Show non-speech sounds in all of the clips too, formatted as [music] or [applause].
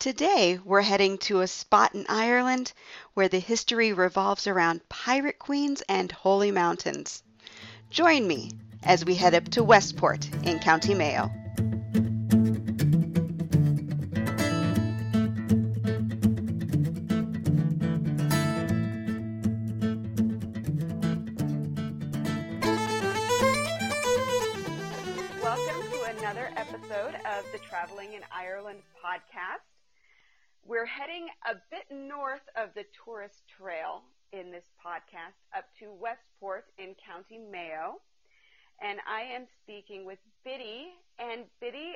Today, we're heading to a spot in Ireland where the history revolves around pirate queens and holy mountains. Join me as we head up to Westport in County Mayo. Heading a bit north of the tourist trail in this podcast up to Westport in County Mayo. And I am speaking with Biddy. And Biddy,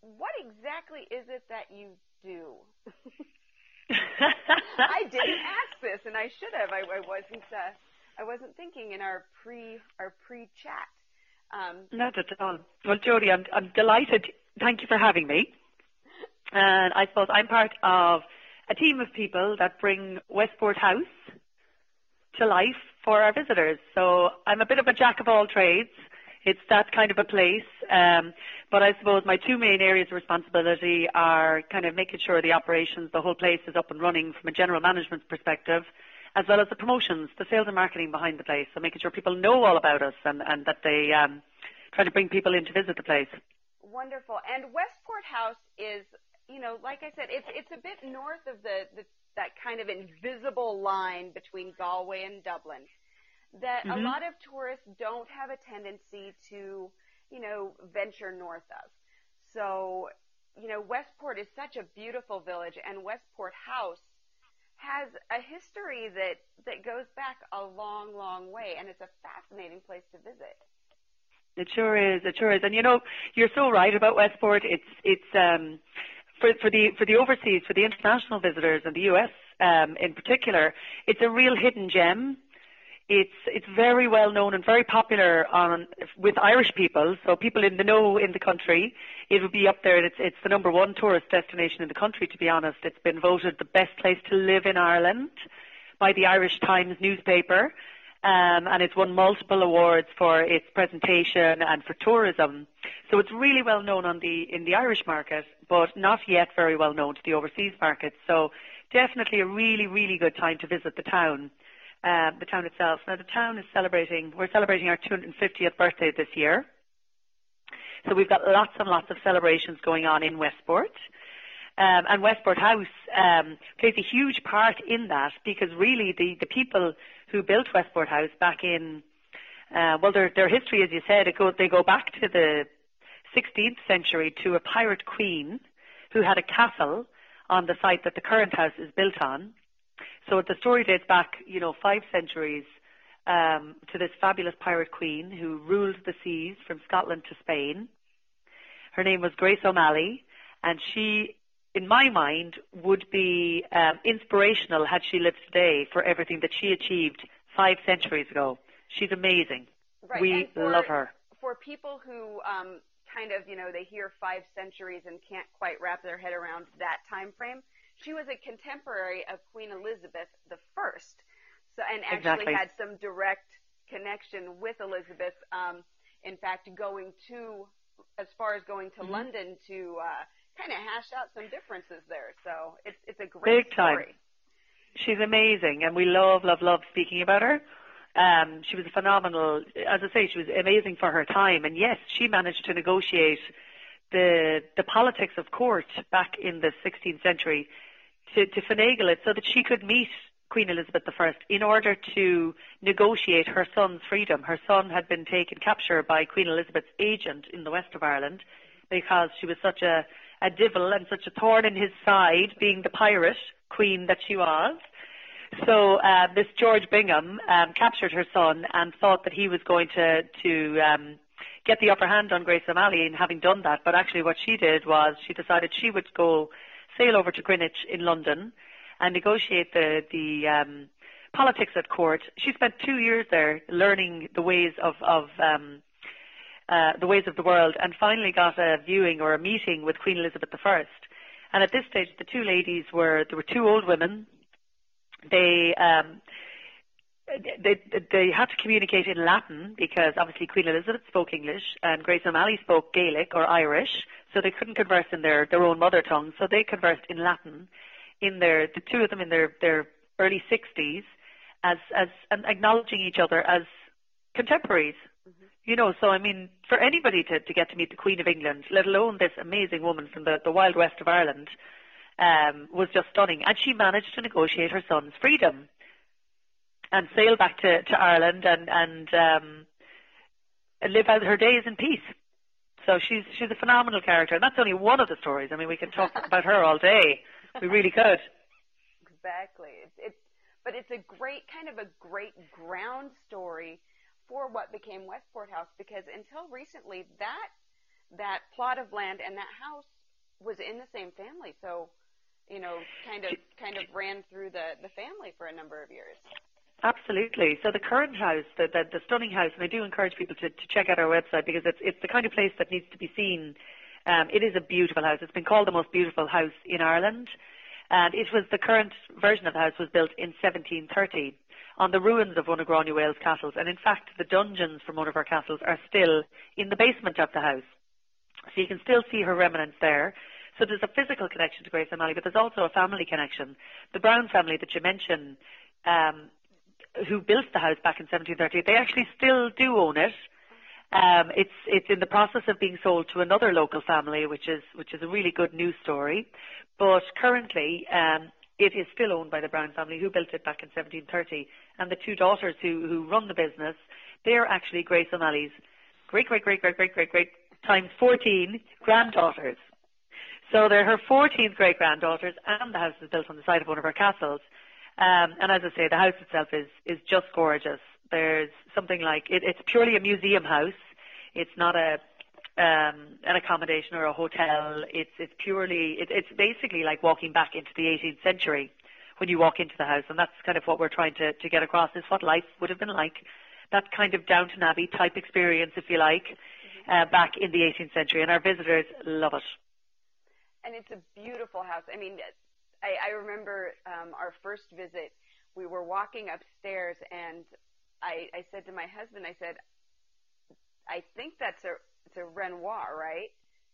what exactly is it that you do? [laughs] I didn't ask this, and I should have. I, I wasn't. Uh, I wasn't thinking in our pre our pre chat. Um, Not at all. Well, Jody, I'm, I'm delighted. Thank you for having me. And I suppose I'm part of a team of people that bring Westport House to life for our visitors. So I'm a bit of a jack of all trades. It's that kind of a place. Um, but I suppose my two main areas of responsibility are kind of making sure the operations, the whole place is up and running from a general management perspective, as well as the promotions, the sales and marketing behind the place. So making sure people know all about us and, and that they um, try to bring people in to visit the place. Wonderful. And Westport House is, you know, like I said, it's it's a bit north of the, the that kind of invisible line between Galway and Dublin that mm-hmm. a lot of tourists don't have a tendency to, you know, venture north of. So, you know, Westport is such a beautiful village and Westport House has a history that, that goes back a long, long way, and it's a fascinating place to visit. It sure is. It sure is. And you know, you're so right about Westport. It's it's um, for for the for the overseas, for the international visitors and the US um, in particular, it's a real hidden gem. It's it's very well known and very popular on with Irish people. So people in the know in the country, it would be up there. It's it's the number one tourist destination in the country. To be honest, it's been voted the best place to live in Ireland by the Irish Times newspaper, um, and it's won multiple awards for its presentation and for tourism. So it's really well known the in the Irish market, but not yet very well known to the overseas market. So definitely a really really good time to visit the town uh, the town itself. Now, the town is celebrating, we're celebrating our 250th birthday this year. So we've got lots and lots of celebrations going on in Westport. Um, and Westport House um, plays a huge part in that because really the, the people who built Westport House back in, uh, well, their, their history, as you said, go, they go back to the 16th century to a pirate queen who had a castle on the site that the current house is built on. So the story dates back, you know, five centuries um, to this fabulous pirate queen who ruled the seas from Scotland to Spain. Her name was Grace O'Malley, and she, in my mind, would be um, inspirational had she lived today for everything that she achieved five centuries ago. She's amazing. Right. We for, love her. For people who um, kind of, you know, they hear five centuries and can't quite wrap their head around that time frame, she was a contemporary of Queen Elizabeth I. So, and actually exactly. had some direct connection with Elizabeth. Um, in fact, going to, as far as going to mm-hmm. London to uh, kind of hash out some differences there. So it's it's a great Big story. Time. She's amazing, and we love, love, love speaking about her. Um, she was a phenomenal, as I say, she was amazing for her time. And yes, she managed to negotiate the the politics of court back in the 16th century to, to finagle it so that she could meet Queen Elizabeth I in order to negotiate her son's freedom. Her son had been taken capture by Queen Elizabeth's agent in the west of Ireland because she was such a, a divil and such a thorn in his side, being the pirate queen that she was. So uh, this George Bingham um, captured her son and thought that he was going to to um, get the upper hand on Grace O'Malley in having done that. But actually, what she did was she decided she would go sail over to Greenwich in London and negotiate the the um, politics at court. She spent two years there learning the ways of of um, uh, the ways of the world, and finally got a viewing or a meeting with Queen Elizabeth I. And at this stage, the two ladies were there were two old women. They um, they they had to communicate in Latin because obviously Queen Elizabeth spoke English and Grace O'Malley spoke Gaelic or Irish, so they couldn't converse in their their own mother tongue. So they conversed in Latin, in their the two of them in their their early sixties, as as and acknowledging each other as contemporaries. Mm-hmm. You know, so I mean, for anybody to to get to meet the Queen of England, let alone this amazing woman from the the wild west of Ireland, um, was just stunning. And she managed to negotiate her son's freedom and sail back to, to Ireland and, and um, live out her days in peace. So she's she's a phenomenal character, and that's only one of the stories. I mean, we could talk [laughs] about her all day. We really could. Exactly. It's, it's but it's a great kind of a great ground story for what became Westport House because until recently that that plot of land and that house was in the same family. So you know, kind of kind of ran through the the family for a number of years. Absolutely. So the current house, the, the, the stunning house, and I do encourage people to, to check out our website because it's it's the kind of place that needs to be seen. Um, it is a beautiful house. It's been called the most beautiful house in Ireland, and it was the current version of the house was built in 1730 on the ruins of one of Wales castles, and in fact the dungeons from one of her castles are still in the basement of the house. So you can still see her remnants there. So there's a physical connection to Grace O'Malley, but there's also a family connection. The Brown family that you mentioned, um, who built the house back in 1730, they actually still do own it. Um, it's it's in the process of being sold to another local family, which is which is a really good news story. But currently, um, it is still owned by the Brown family, who built it back in 1730, and the two daughters who who run the business, they are actually Grace O'Malley's great great great great great great great times 14 granddaughters. So they're her 14th great granddaughters, and the house is built on the site of one of her castles. Um, and as I say, the house itself is is just gorgeous. There's something like it, it's purely a museum house. It's not a um, an accommodation or a hotel. It's it's purely it, it's basically like walking back into the 18th century when you walk into the house, and that's kind of what we're trying to to get across is what life would have been like. That kind of Downton Abbey type experience, if you like, uh, back in the 18th century, and our visitors love it and it's a beautiful house. I mean, I, I remember um, our first visit. We were walking upstairs, and I, I said to my husband, I said, I think that's a it's a Renoir, right?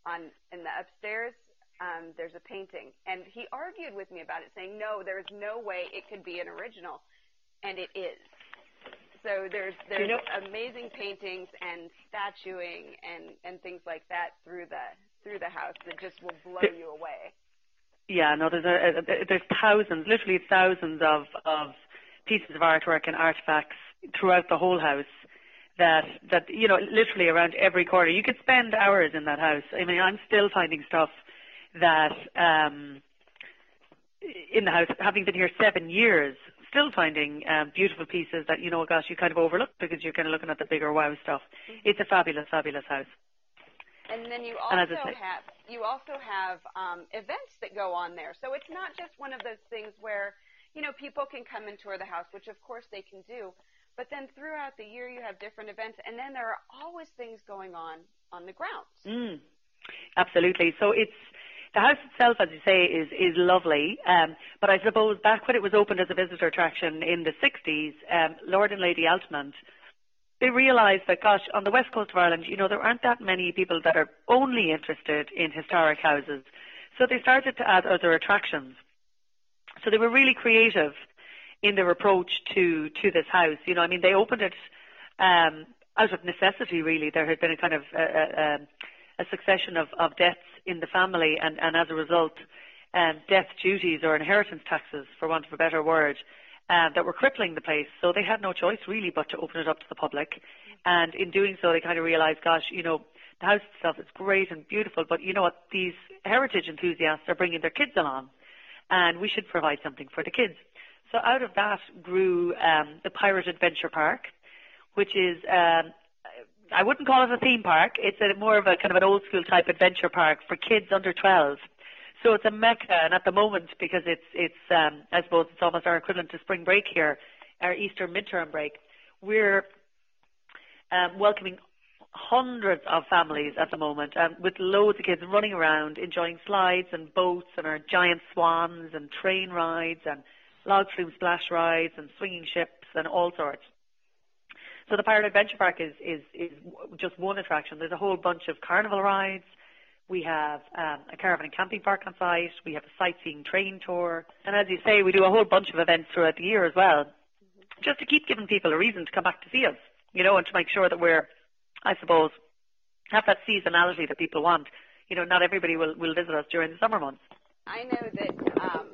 On in the upstairs, um, there's a painting, and he argued with me about it, saying, no, there's no way it could be an original, and it is. So there's there's you know, amazing paintings and statuing and and things like that through the through the house that just will blow you away. Yeah, no, there's a, a, there's thousands, literally thousands of of pieces of artwork and artifacts throughout the whole house. That that you know, literally around every corner. You could spend hours in that house. I mean, I'm still finding stuff that um, in the house, having been here seven years, still finding um, beautiful pieces that you know, gosh, you kind of overlook because you're kind of looking at the bigger wow stuff. Mm-hmm. It's a fabulous, fabulous house. And then you also have you also have um, events that go on there. So it's not just one of those things where you know people can come and tour the house, which of course they can do. But then throughout the year you have different events, and then there are always things going on on the grounds. Mm, absolutely. So it's the house itself, as you say, is is lovely. Um, but I suppose back when it was opened as a visitor attraction in the 60s, um, Lord and Lady Altamont they realised that, gosh, on the west coast of Ireland, you know, there aren't that many people that are only interested in historic houses. So they started to add other attractions. So they were really creative in their approach to to this house. You know, I mean, they opened it um, out of necessity. Really, there had been a kind of a, a, a succession of, of deaths in the family, and, and as a result, um, death duties or inheritance taxes, for want of a better word, um, that were crippling the place. So they had no choice really but to open it up to the public. And in doing so, they kind of realised, gosh, you know, the house itself is great and beautiful, but you know what? These heritage enthusiasts are bringing their kids along, and we should provide something for the kids. So out of that grew um, the Pirate Adventure Park, which is um, I wouldn't call it a theme park. It's a, more of a kind of an old school type adventure park for kids under 12. So it's a mecca, and at the moment, because it's it's um, I suppose it's almost our equivalent to spring break here, our Easter midterm break. We're um, welcoming hundreds of families at the moment, um, with loads of kids running around, enjoying slides and boats and our giant swans and train rides and log flume splash rides and swinging ships and all sorts. So the Pirate Adventure Park is, is, is just one attraction. There's a whole bunch of carnival rides. We have um, a caravan and camping park on site. We have a sightseeing train tour. And as you say, we do a whole bunch of events throughout the year as well, mm-hmm. just to keep giving people a reason to come back to see us, you know, and to make sure that we're, I suppose, have that seasonality that people want. You know, not everybody will, will visit us during the summer months. I know that um,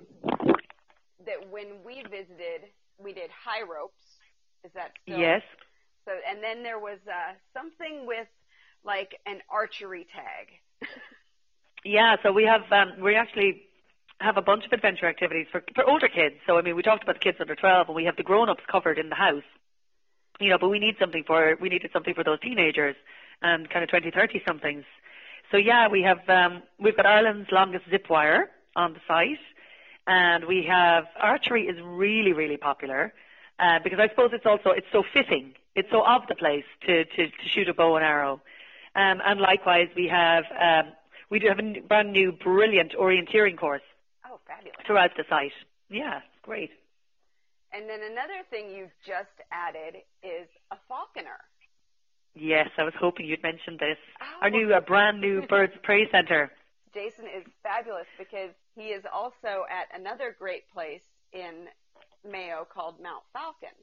that when we visited, we did high ropes. Is that still? Yes. So, and then there was uh, something with like an archery tag. [laughs] yeah, so we have um, we actually have a bunch of adventure activities for for older kids. So I mean, we talked about the kids under 12, and we have the grown-ups covered in the house. You know, but we need something for we needed something for those teenagers and kind of 20, 30 somethings. So yeah, we have um, we've got Ireland's longest zip wire on the site, and we have archery is really really popular uh, because I suppose it's also it's so fitting, it's so of the place to to, to shoot a bow and arrow. Um, and likewise, we have um, we do have a brand new, brilliant orienteering course. Oh, fabulous! Throughout the site, yeah, great. And then another thing you've just added is a falconer. Yes, I was hoping you'd mention this. Oh. Our new, uh, brand new [laughs] Birds Prey Center. Jason is fabulous because he is also at another great place in Mayo called Mount Falcon.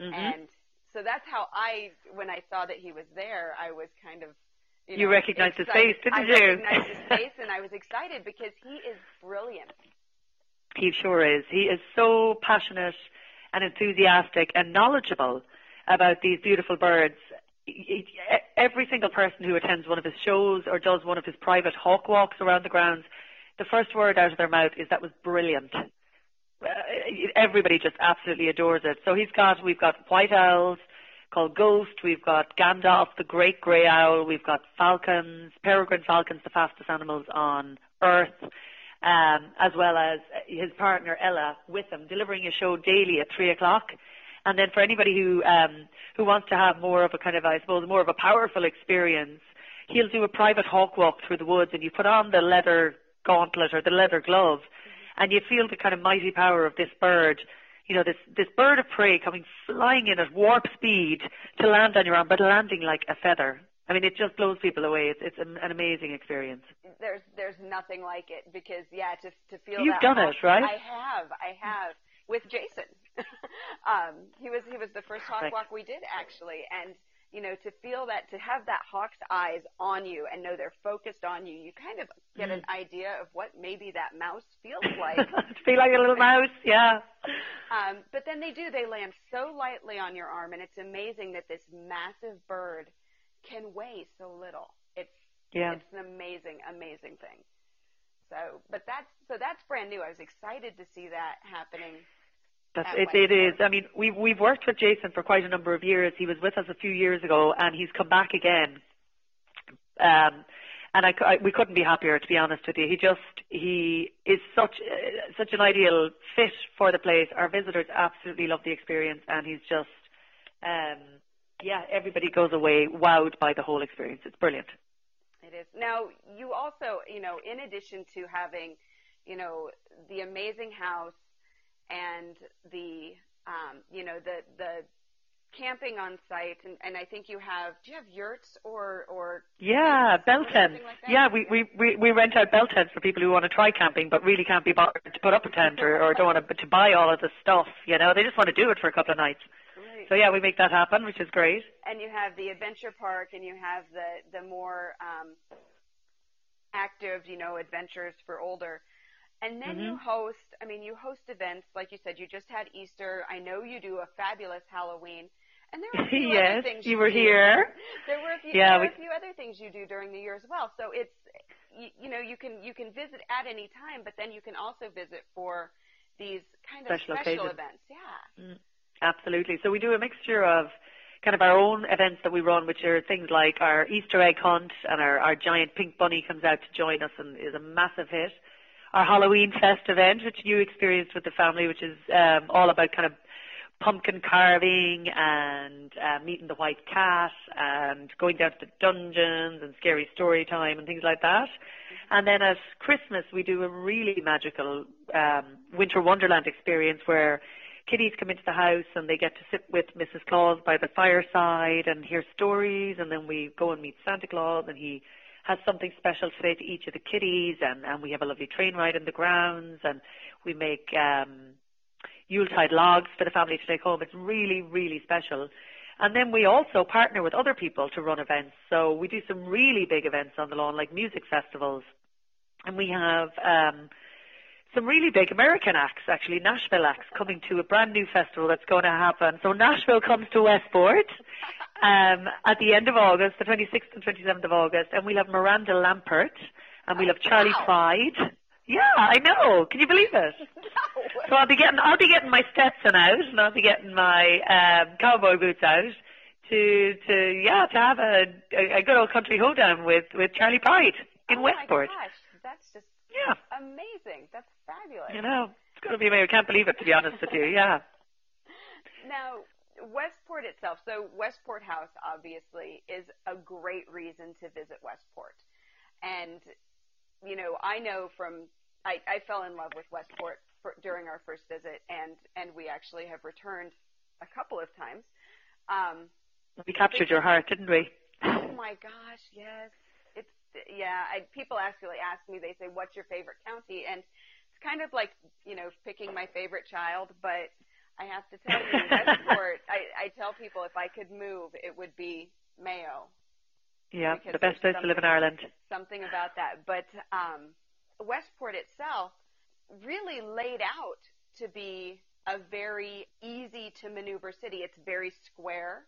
Mm-hmm. And so that's how I, when I saw that he was there, I was kind of, you, know, you recognized excited. his face, didn't I you? I recognized his [laughs] face, and I was excited because he is brilliant. He sure is. He is so passionate and enthusiastic and knowledgeable about these beautiful birds. Every single person who attends one of his shows or does one of his private hawk walks around the grounds, the first word out of their mouth is that was brilliant. Uh, everybody just absolutely adores it. So he's got, we've got white owls called Ghost, we've got Gandalf, the great grey owl, we've got falcons, peregrine falcons, the fastest animals on earth, um, as well as his partner Ella with him, delivering a show daily at three o'clock. And then for anybody who um, who wants to have more of a kind of, I suppose, more of a powerful experience, he'll do a private hawk walk through the woods, and you put on the leather gauntlet or the leather glove, and you feel the kind of mighty power of this bird. You know, this this bird of prey coming flying in at warp speed to land on your arm, but landing like a feather. I mean, it just blows people away. It's it's an, an amazing experience. There's there's nothing like it because yeah, to to feel you've done it, right? I have, I have with Jason. [laughs] um, he was he was the first hawk walk we did actually, and you know, to feel that, to have that hawk's eyes on you and know they're focused on you, you kind of get mm. an idea of what maybe that mouse feels [laughs] like. feel like a little [laughs] mouse, yeah. Um, but then they do, they land so lightly on your arm, and it's amazing that this massive bird can weigh so little. It's, yeah. it's an amazing, amazing thing. So, but that's, so that's brand new. I was excited to see that happening that's, it, it is. I mean, we've, we've worked with Jason for quite a number of years. He was with us a few years ago and he's come back again. Um, and I, I, we couldn't be happier, to be honest with you. He just, he is such, uh, such an ideal fit for the place. Our visitors absolutely love the experience and he's just, um, yeah, everybody goes away wowed by the whole experience. It's brilliant. It is. Now, you also, you know, in addition to having, you know, the amazing house and the um, you know the the camping on site and, and I think you have do you have yurts or or yeah bell tents. like yeah we, we we we rent out bell tents for people who want to try camping but really can't be bothered to put up a tent or, or don't want to to buy all of the stuff you know? They just want to do it for a couple of nights. Great. so yeah we make that happen which is great. And you have the adventure park and you have the the more um active you know adventures for older and then mm-hmm. you host, I mean, you host events, like you said, you just had Easter. I know you do a fabulous Halloween. And there were a [laughs] few yes, other things you, you were do. here. There were a few, yeah, we, a few other things you do during the year as well. So it's, you, you know, you can, you can visit at any time, but then you can also visit for these kind of special, special events. Yeah. Mm, absolutely. So we do a mixture of kind of our own events that we run, which are things like our Easter egg hunt and our, our giant pink bunny comes out to join us and is a massive hit our Halloween Fest event, which you experienced with the family, which is um, all about kind of pumpkin carving and uh, meeting the white cat and going down to the dungeons and scary story time and things like that. And then at Christmas, we do a really magical um, winter wonderland experience where kiddies come into the house and they get to sit with Mrs. Claus by the fireside and hear stories, and then we go and meet Santa Claus, and he has something special to say to each of the kiddies, and, and we have a lovely train ride in the grounds, and we make um, Yuletide logs for the family to take home. It's really, really special. And then we also partner with other people to run events. So we do some really big events on the lawn, like music festivals. And we have um, some really big American acts, actually, Nashville acts, coming to a brand new festival that's going to happen. So Nashville comes to Westport um, at the end of August, the 26th and 27th of August, and we'll have Miranda Lambert, and we'll have Charley wow. Pride. Yeah, I know. Can you believe it? No. So I'll be getting I'll be getting my Stetson out, and I'll be getting my um, cowboy boots out to to yeah to have a a, a good old country hoedown with with Charley Pride in oh Westport. My gosh, that's just Yeah, amazing. That's fabulous. you know it's going to be amazing. I can't believe it to be honest with you. Yeah. [laughs] Now, Westport itself, so Westport House obviously is a great reason to visit Westport. And, you know, I know from, I, I fell in love with Westport for, during our first visit, and, and we actually have returned a couple of times. Um, We captured your heart, didn't we? oh my gosh, yes. It's, yeah, I, people actually ask me, they say, what's your favorite county? And it's kind of like, you know, picking my favorite child, but I have to tell you, Westport, [laughs] I, I tell people if I could move, it would be Mayo. Yeah, the best place to live in Ireland. Something about that. But um, Westport itself really laid out to be a very easy to maneuver city. It's very square.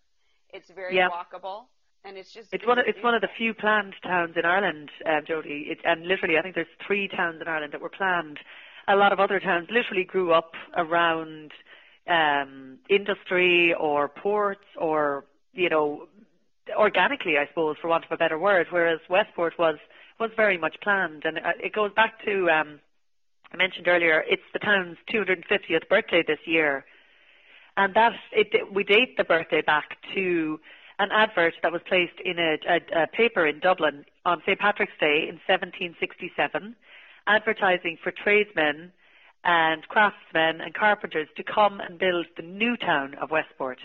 It's very Yeah. walkable. And it's just It's one of it's one of the few planned towns in Ireland, um, Jody. It, and literally, I think there's three towns in Ireland that were planned. A lot of other towns literally grew up around um, industry or ports or you know organically, I suppose, for want of a better word. Whereas Westport was was very much planned, and uh, it goes back to um, I mentioned earlier. It's the town's 250th birthday this year, and that it, we date the birthday back to an advert that was placed in a, a, a paper in Dublin on St Patrick's Day in 1767, advertising for tradesmen and craftsmen and carpenters to come and build the new town of Westport.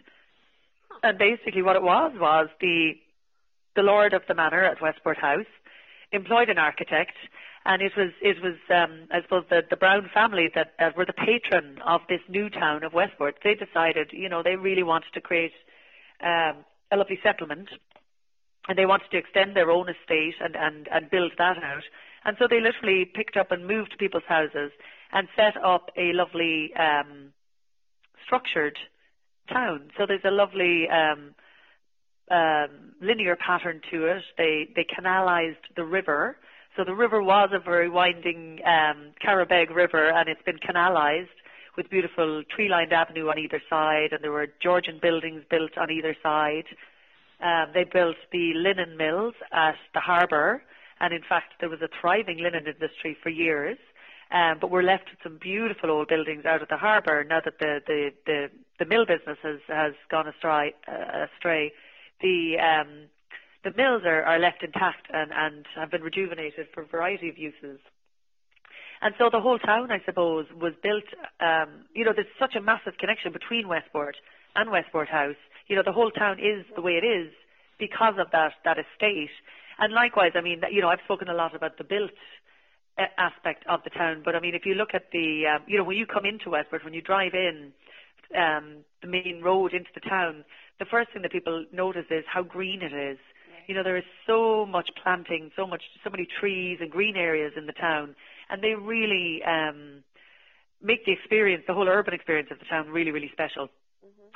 And basically, what it was was the the lord of the manor at Westport House employed an architect, and it was it was um, I suppose the the Brown family that, that were the patron of this new town of Westport. They decided, you know, they really wanted to create um, a lovely settlement, and they wanted to extend their own estate and and and build that out. And so they literally picked up and moved people's houses and set up a lovely um, structured town. So there's a lovely um, um, linear pattern to it. They they canalized the river. So the river was a very winding um, Carrowbeg River, and it's been canalized with beautiful tree-lined avenue on either side, and there were Georgian buildings built on either side. Um, they built the linen mills at the harbour, and in fact there was a thriving linen industry for years. Um, but we're left with some beautiful old buildings out at the harbour now that the the the, the mill business has has gone astray. Uh, astray. The um, the mills are, are left intact and, and have been rejuvenated for a variety of uses. And so the whole town, I suppose, was built. Um, you know, there's such a massive connection between Westport and Westport House. You know, the whole town is the way it is because of that that estate. And likewise, I mean, you know, I've spoken a lot about the built aspect of the town, but I mean, if you look at the, um, you know, when you come into Westport, when you drive in um, the main road into the town, the first thing that people notice is how green it is. You know, there is so much planting, so much, so many trees and green areas in the town, and they really um, make the experience, the whole urban experience of the town, really, really special.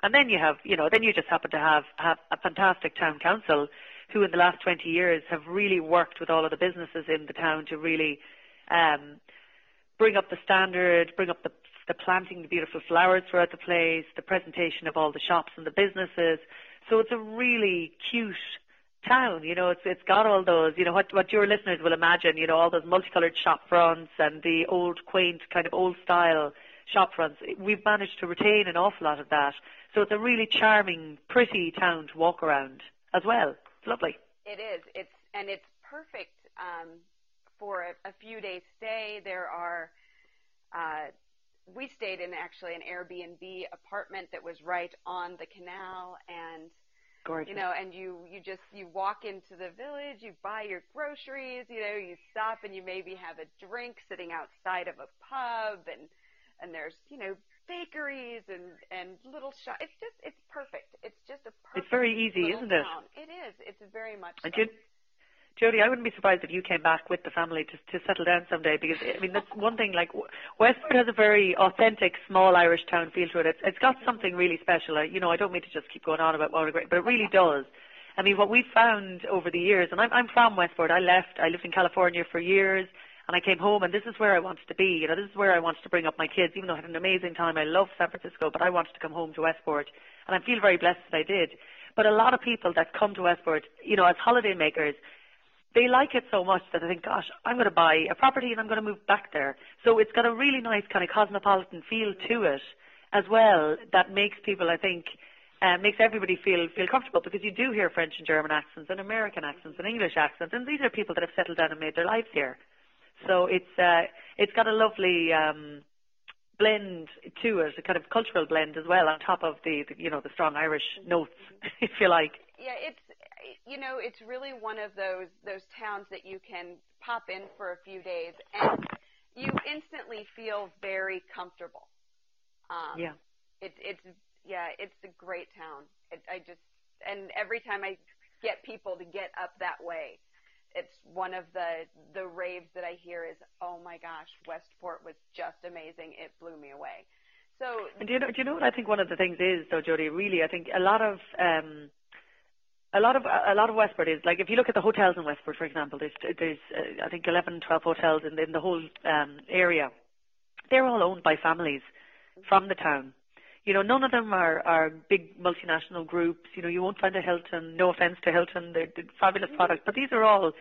And then you have, you know, then you just happen to have have a fantastic town council who, in the last 20 years, have really worked with all of the businesses in the town to really um, bring up the standard, bring up the the planting the beautiful flowers throughout the place, the presentation of all the shops and the businesses. So it's a really cute town. You know, it's it's got all those. You know what what your listeners will imagine. You know, all those multicolored shop fronts and the old quaint kind of old style shop fronts. We've managed to retain an awful lot of that. So it's a really charming, pretty town to walk around as well. It's lovely. It is. It's and it's perfect um, for a, a few days stay. There are uh, we stayed in actually an Airbnb apartment that was right on the canal and Gorgeous. you know and you you just you walk into the village you buy your groceries you know you stop and you maybe have a drink sitting outside of a pub and and there's you know bakeries and and little shop it's just it's perfect it's just a perfect It's very easy, isn't it? town. it is it's very much so. you, Jody, I wouldn't be surprised if you came back with the family to, to settle down someday because, I mean, that's one thing, like, W- Westport has a very authentic, small Irish town feel to it. It's, it's got something really special. I, you know, I don't mean to just keep going on about what a great, but it really does. I mean, what we've found over the years, and I'm, I'm from Westport, I left, I lived in California for years, and I came home, and this is where I wanted to be. You know, this is where I wanted to bring up my kids, even though I had an amazing time. I love San Francisco, but I wanted to come home to Westport, and I feel very blessed that I did. But a lot of people that come to Westport, you know, as holiday makers, they like it so much that they think, gosh, I'm going to buy a property and I'm going to move back there. So it's got a really nice kind of cosmopolitan feel to it as well that makes people, I think, uh, makes everybody feel feel comfortable because you do hear French and German accents and American accents and English accents, and these are people that have settled down and made their lives here. So it's uh, it's got a lovely um, blend to it, a kind of cultural blend as well, on top of the, the you know the strong Irish notes, [laughs] if you like. yeah, it's you know, it's really one of those those towns that you can pop in for a few days and you instantly feel very comfortable. Um, Yeah. It's it's yeah, it's a great town. It, I just and every time I get people to get up that way, it's one of the the raves that I hear is, oh my gosh, Westport was just amazing. It blew me away. So And do you know, do you know what I think one of the things is though, Jody? Really, I think a lot of um, a lot of a lot of Westport is like if you look at the hotels in Westport, for example, there's there's uh, I think 11, 12 hotels in, in the whole um, area. They're all owned by families from the town. You know, none of them are are big multinational groups. You know, you won't find a Hilton. No offense to Hilton, they're, they're fabulous products, but these are all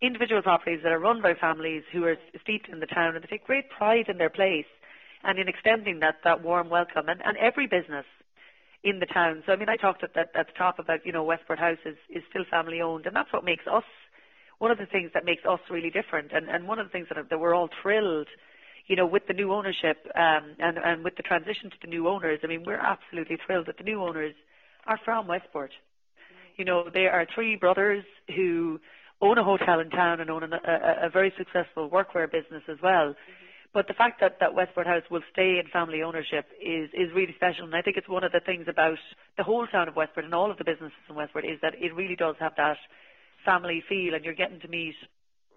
individual properties that are run by families who are steeped in the town and they take great pride in their place and in extending that that warm welcome. And and every business in the town. So I mean, I talked at that at the top about you know Westport House is is still family owned, and that's what makes us one of the things that makes us really different. And and one of the things that that we're all thrilled, you know, with the new ownership um, and and with the transition to the new owners. I mean, we're absolutely thrilled that the new owners are from Westport. You know, they are three brothers who own a hotel in town and own a, a, a very successful workwear business as well. But the fact that, that Westport House will stay in family ownership is, is really special. And I think it's one of the things about the whole town of Westport and all of the businesses in Westport is that it really does have that family feel and you're getting to meet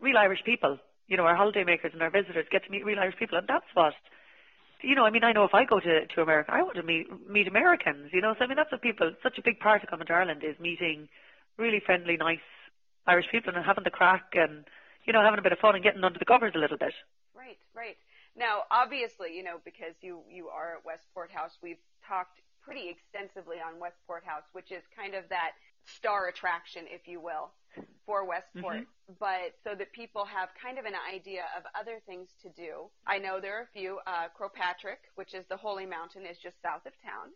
real Irish people. You know, our holidaymakers and our visitors get to meet real Irish people and that's what, you know, I mean, I know if I go to, to America, I want to meet, meet Americans, you know, so I mean, that's what people, such a big part of coming to Ireland is meeting really friendly, nice Irish people and having the crack and, you know, having a bit of fun and getting under the covers a little bit. Right, right. Now, obviously, you know, because you you are at Westport House, we've talked pretty extensively on Westport House, which is kind of that star attraction, if you will, for Westport. But so that people have kind of an idea of other things to do. I know there are a few. Uh, Croagh Patrick, which is the Holy Mountain, is just south of town,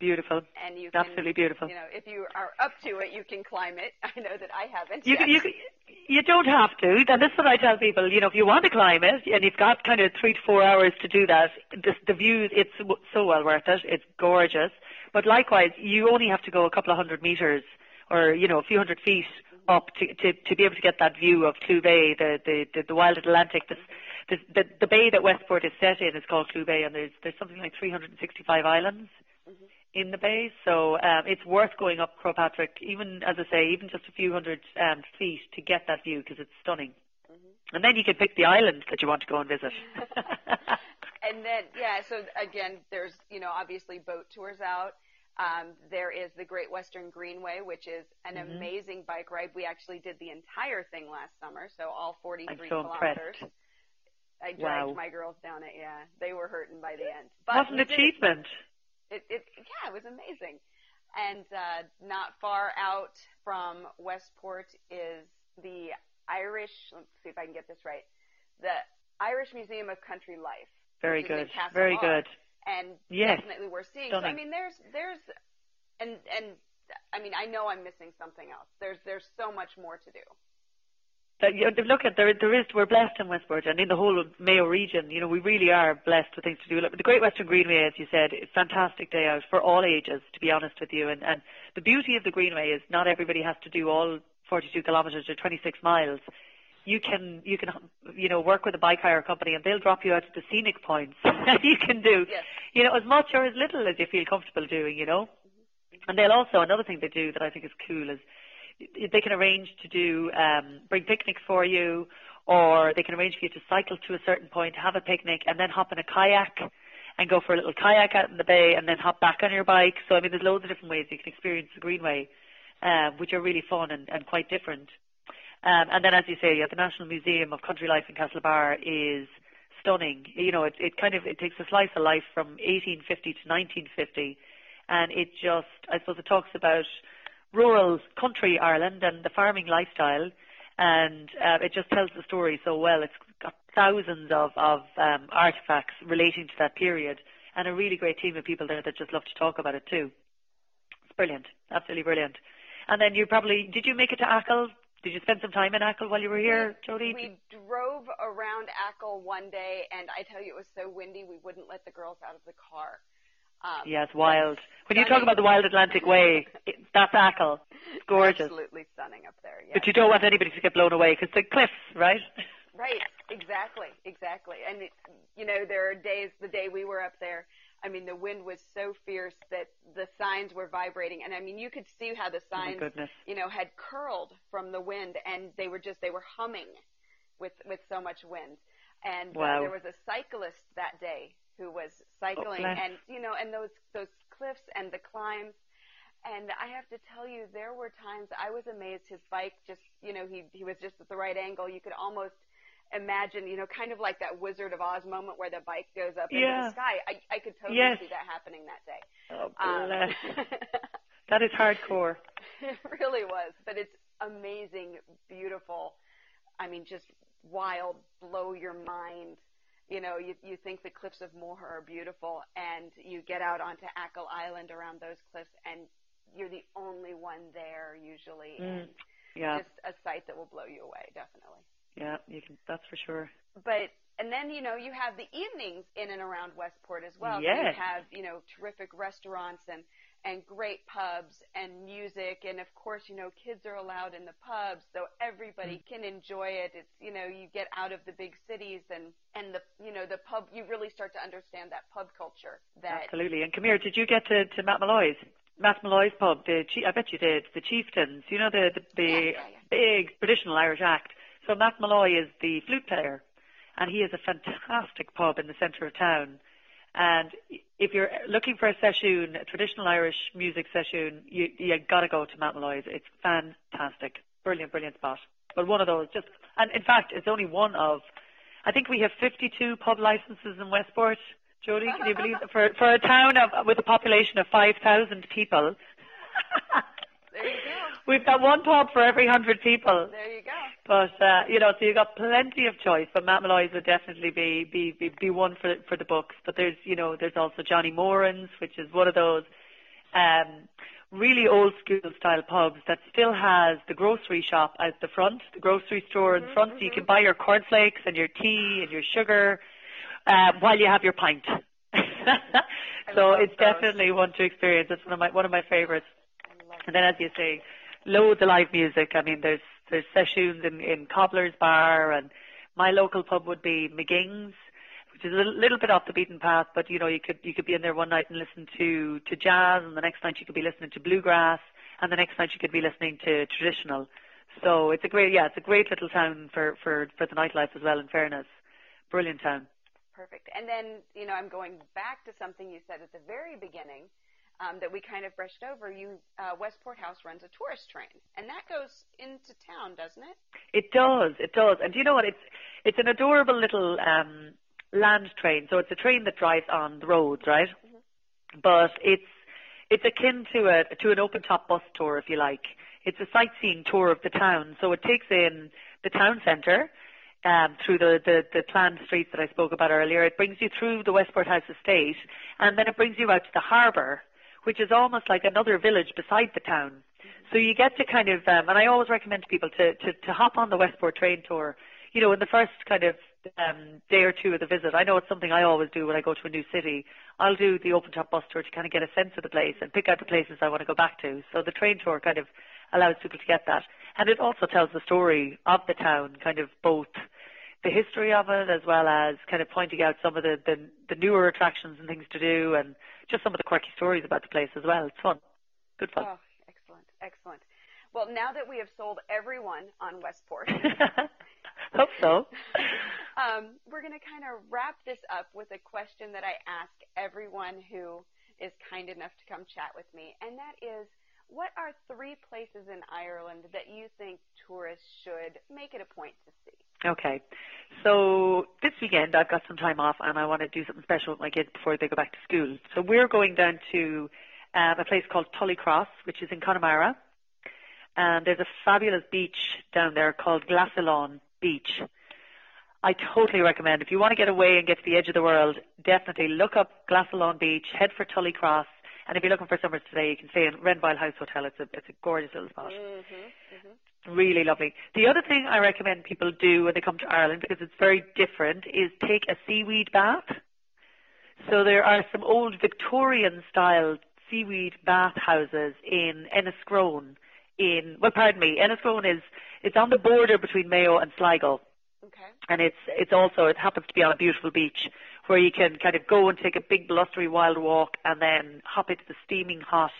Beautiful. and you can, Absolutely beautiful. you know, if you are up to it, you can climb it. I know that I haven't. You, you, you don't have to. And this is what I tell people. You know, if you want to climb it and you've got kind of three to four hours to do that, the, the view, it's so well worth it. It's gorgeous. But likewise, you only have to go a couple of hundred meters or, you know, a few hundred feet up to, to, to be able to get that view of Clew Bay, the, the, the, the wild Atlantic. This, the, the, the bay that Westport is set in is called Clew Bay and there's, there's something like 365 islands mm-hmm. In the bay, so um, it's worth going up Croagh Patrick, even as I say, even just a few hundred um, feet to get that view because it's stunning. And then you can pick the island that you want to go and visit. [laughs] and then yeah, so again, there's you know obviously boat tours out. Um, there is the Great Western Greenway, which is an Mhm. amazing bike ride. We actually did the entire thing last summer, so all 43 so kilometers. impressed. I dragged Wow. my girls down it. Yeah, they were hurting by the end. But what an did it. It, it, yeah, it was amazing. And uh, not far out from Westport is the Irish. Let's see if I can get this right. The Irish Museum of Country Life. Very which is in good, very Bar. good. And Yes. definitely we're seeing. So, I mean, there's there's and and I mean I know I'm missing something else. There's there's so much more to do. That you know, look at there there is we're blessed in Westport and in the whole of Mayo region. You know, we really are blessed with things to do. Look, the Great Western Greenway, as you said, is a fantastic day out for all ages. To be honest with you, and and the beauty of the Greenway is not everybody has to do all 42 kilometres or 26 miles. You can you can you know work with a bike hire company and they'll drop you out at the scenic points. [laughs] You can do Yes. you know as much or as little as you feel comfortable doing. You know, mm-hmm. and they'll also another thing they do that I think is cool is they can arrange to do um, bring picnics for you, or they can arrange for you to cycle to a certain point, have a picnic, and then hop in a kayak and go for a little kayak out in the bay, and then hop back on your bike. So I mean, there's loads of different ways you can experience the Greenway, um, which are really fun and, and quite different. Um, and then, as you say, yeah, the National Museum of Country Life in Castlebar is stunning. You know, it, it kind of it takes a slice of life from 1850 to 1950, and it just, I suppose, it talks about rural country Ireland and the farming lifestyle, and uh, it just tells the story so well. It's got thousands of, of um, artifacts relating to that period, and a really great team of people there that just love to talk about it too. It's brilliant, absolutely brilliant. And then you probably did you make it to Achill? Did you spend some time in Achill while you were here, Jodie? We drove around Achill one day, and I tell you, it was so windy we wouldn't let the girls out of the car. Um, it's wild. When you talk about the wild Atlantic Way, it, [laughs] that's Achill. It's gorgeous. Absolutely stunning up there. Yes. But you don't want anybody to get blown away because the cliffs, right? [laughs] Right, exactly, exactly. And it, you know, there are days. The day we were up there, I mean, the wind was so fierce that the signs were vibrating, and I mean, you could see how the Oh signs, goodness. you know, had curled from the wind, and they were just they were humming with with so much wind. And Wow. uh, there was a cyclist that day who was cycling, bless. and you know, and those those cliffs and the climbs. And I have to tell you, there were times I was amazed. His bike just, you know, he he was just at the right angle. You could almost imagine, you know, kind of like that Wizard of Oz moment where the bike goes up into Yeah. the sky. I, I could totally Yes. see that happening that day. Oh, Um. [laughs] That is hardcore. it really was, but it's amazing, beautiful. I mean, just wild, blow your mind. You know, you you think the cliffs of Moher are beautiful, and you get out onto Achill Island around those cliffs, and you're the only one there usually, Mm. and Yeah, just a sight that will blow you away, definitely. yeah, you can. That's for sure. but and then you know you have the evenings in and around Westport as well. So you have you know terrific restaurants and and great pubs and music and of course you know kids are allowed in the pubs so everybody Mm. can enjoy it. It's you know you get out of the big cities and and the you know the pub you really start to understand that pub culture that Absolutely. And come here, did you get to, to Matt Molloy's? Matt Molloy's pub, the I bet you did. The Chieftains, you know the the, the Yeah, yeah, yeah. big traditional Irish act. So Matt Molloy is the flute player, and he is a fantastic pub in the centre of town. And if you're looking for a session, a traditional Irish music session, you you gotta go to Matt Molloy's. It's fantastic, brilliant, brilliant spot. But one of those, just and in fact, it's only one of. I think we have 52 pub licenses in Westport. Jodie, can you believe that? For for a town of, with a population of 5,000 people, [laughs] there you go we've got one pub for every hundred people. there you go But uh, you know, so you've got plenty of choice. But Matt Molloy's would definitely be be be, be one for for the books. But there's you know there's also Johnny Moran's, which is one of those um, really old school style pubs that still has the grocery shop at the front, the grocery store in front, so you can buy your cornflakes and your tea and your sugar uh, while you have your pint. [laughs] so it's those. definitely one to experience. It's one of my one of my favorites. And then, as you say, loads of live music. I mean, there's there's sessions in, in Cobbler's Bar, and my local pub would be McGing's, which is a little, little bit off the beaten path. But you know, you could you could be in there one night and listen to to jazz, and the next night you could be listening to bluegrass, and the next night you could be listening to traditional. So it's a great, yeah, it's a great little town for for for the nightlife as well. In fairness, brilliant town. Perfect. And then, you know, I'm going back to something you said at the very beginning um, that we kind of brushed over. You, uh, Westport House runs a tourist train, and that goes into town, doesn't it? It does, it does. And do you know what? It's it's an adorable little um, land train. So it's a train that drives on the roads, right? But it's it's akin to a to an open top bus tour, if you like. It's a sightseeing tour of the town. So it takes in the town centre. Um, through the, the, the planned streets that I spoke about earlier. It brings you through the Westport House estate and then it brings you out to the harbour, which is almost like another village beside the town. So you get to kind of, um, and I always recommend to people to, to, to hop on the Westport train tour. You know, in the first kind of um, day or two of the visit, I know it's something I always do when I go to a new city. I'll do the open top bus tour to kind of get a sense of the place and pick out the places I want to go back to. So the train tour kind of allows people to get that. And it also tells the story of the town, kind of both the history of it as well as kind of pointing out some of the, the, the newer attractions and things to do and just some of the quirky stories about the place as well. It's fun. Good fun. Oh, excellent, excellent. Well, now that we have sold everyone on Westport, [laughs] hope so. [laughs] um, we're going to kind of wrap this up with a question that I ask everyone who is kind enough to come chat with me, and that is, what are three places in Ireland that you think tourists should make it a point to see? Okay. So this weekend I've got some time off and I want to do something special with my kids before they go back to school. So we're going down to um, a place called Tullycross, which is in Connemara. And there's a fabulous beach down there called Glassillaun Beach. I totally recommend if you want to get away and get to the edge of the world, definitely look up Glassillaun Beach, head for Tullycross, and if you're looking for summers today, you can stay in Renvyle House Hotel. It's a it's a gorgeous little spot. Mm-hmm, mm-hmm. Really lovely. The other thing I recommend people do when they come to Ireland, because it's very different, is take a seaweed bath. So there are some old Victorian style seaweed bath houses in Enniscrone. In well, pardon me, Enniscrone is it's on the border between Mayo and Sligo. Okay. And it's it's also it happens to be on a beautiful beach where you can kind of go and take a big blustery wild walk and then hop into the steaming hot,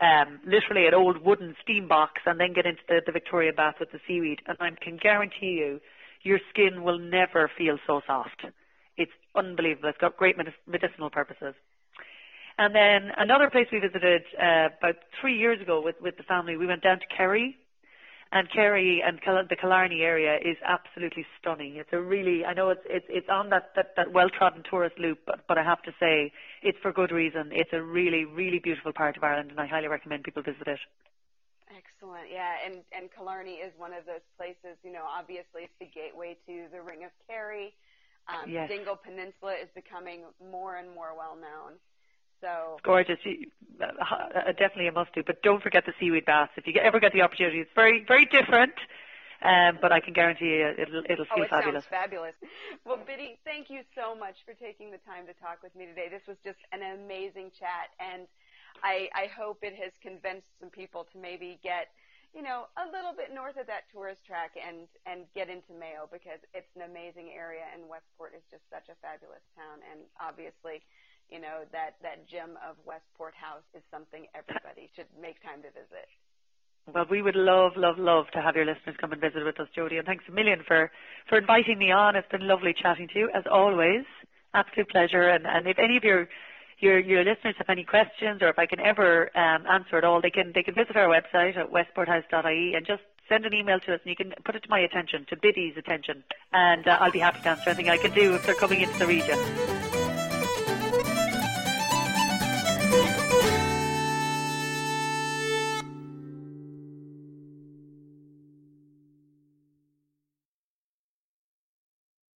um, literally an old wooden steam box and then get into the, the Victoria bath with the seaweed. And I can guarantee you, your skin will never feel so soft. It's unbelievable. It's got great medicinal purposes. And then another place we visited uh, about three years ago with, with the family, we went down to Kerry and Kerry and the Killarney area is absolutely stunning. It's a really, I know it's it's it's on that that, that well-trodden tourist loop, but, but I have to say it's for good reason. It's a really really beautiful part of Ireland, and I highly recommend people visit it. Excellent, yeah, and and Killarney is one of those places. You know, obviously it's the gateway to the Ring of Kerry. Um, yes. Dingle Peninsula is becoming more and more well known. So it's gorgeous. You, uh, definitely a must do. But don't forget the seaweed baths if you ever get the opportunity. It's very very different. Um, but I can guarantee you it'll, it'll feel oh, it fabulous. Sounds fabulous. Well, Biddy, thank you so much for taking the time to talk with me today. This was just an amazing chat, and I, I hope it has convinced some people to maybe get, you know, a little bit north of that tourist track and and get into Mayo because it's an amazing area, and Westport is just such a fabulous town, and obviously you know, that, that gem of Westport House is something everybody should make time to visit. Well, we would love, love, love to have your listeners come and visit with us, Jody. And thanks a million for, for inviting me on. It's been lovely chatting to you, as always. Absolute pleasure. And, and if any of your, your, your listeners have any questions or if I can ever um, answer at all, they can, they can visit our website at westporthouse.ie and just send an email to us and you can put it to my attention, to Biddy's attention. And uh, I'll be happy to answer anything I can do if they're coming into the region.